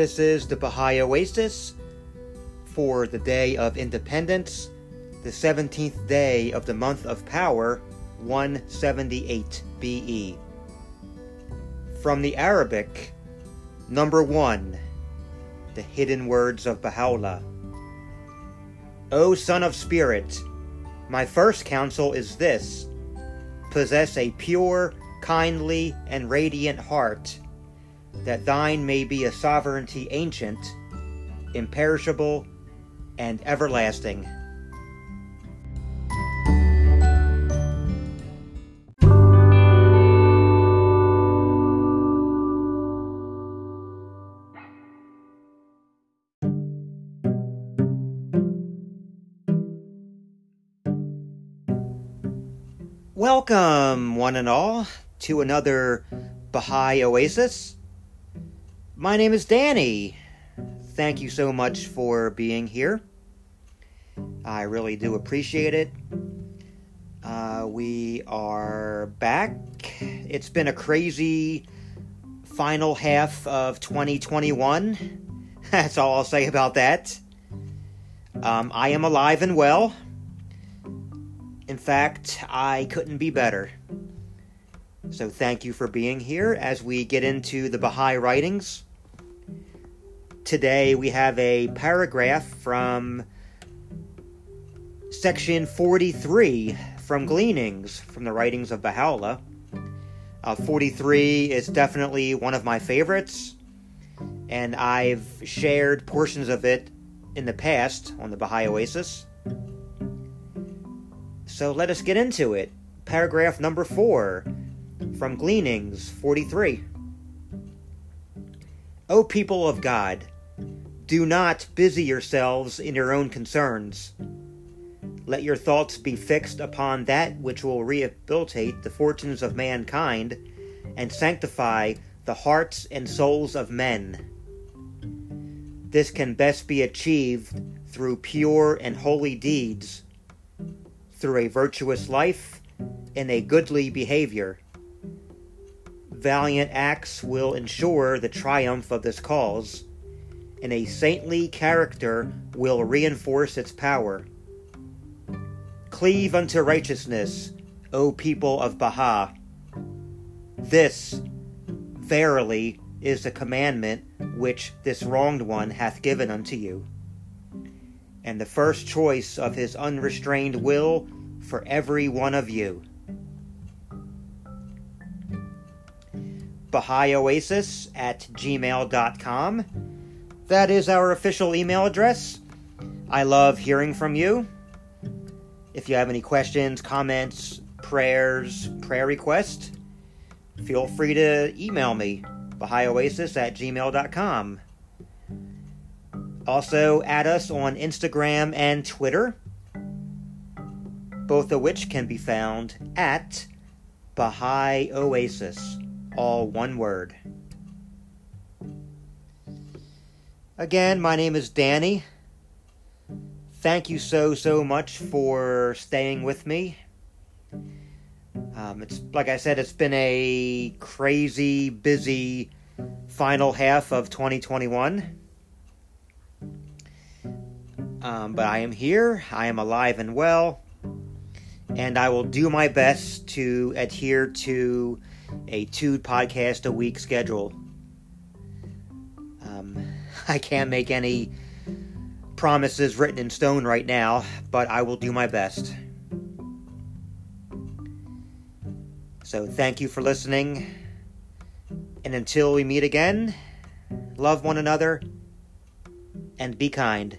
This is the Baha'i Oasis for the Day of Independence, the 17th day of the month of power, 178 BE. From the Arabic, number one, the hidden words of Baha'u'llah. O Son of Spirit, my first counsel is this possess a pure, kindly, and radiant heart, that thine may be a sovereignty ancient, imperishable, and everlasting. Welcome, one and all, to another Baha'i Oasis. My name is Danny. Thank you so much for being here. I really do appreciate it. Uh, we are back. It's been a crazy final half of 2021. That's all I'll say about that. Um, I am alive and well. In fact, I couldn't be better. So thank you for being here as we get into the Baha'i writings. Today we have a paragraph from section 43 from Gleanings from the writings of Baha'u'llah. Uh, 43 is definitely one of my favorites, and I've shared portions of it in the past on the Baha'i Oasis. So let us get into it. Paragraph number 4 from Gleanings 43. O people of God, do not busy yourselves in your own concerns. Let your thoughts be fixed upon that which will rehabilitate the fortunes of mankind and sanctify the hearts and souls of men. This can best be achieved through pure and holy deeds through a virtuous life and a goodly behavior. Valiant acts will ensure the triumph of this cause, and a saintly character will reinforce its power. Cleave unto righteousness, O people of Baha. This, verily, is the commandment which this wronged one hath given unto you and the first choice of his unrestrained will for every one of you. BahaiOasis at gmail.com. That is our official email address. I love hearing from you. If you have any questions, comments, prayers, prayer requests, feel free to email me, BahaiOasis at gmail.com. Also, add us on Instagram and Twitter, both of which can be found at Baha'i Oasis, all one word. Again, my name is Danny. Thank you so, so much for staying with me. Um, it's like I said, it's been a crazy, busy final half of 2021. Um, but I am here, I am alive and well, and I will do my best to adhere to a two podcast a week schedule. Um, I can't make any promises written in stone right now, but I will do my best. So, thank you for listening. And until we meet again, love one another and be kind.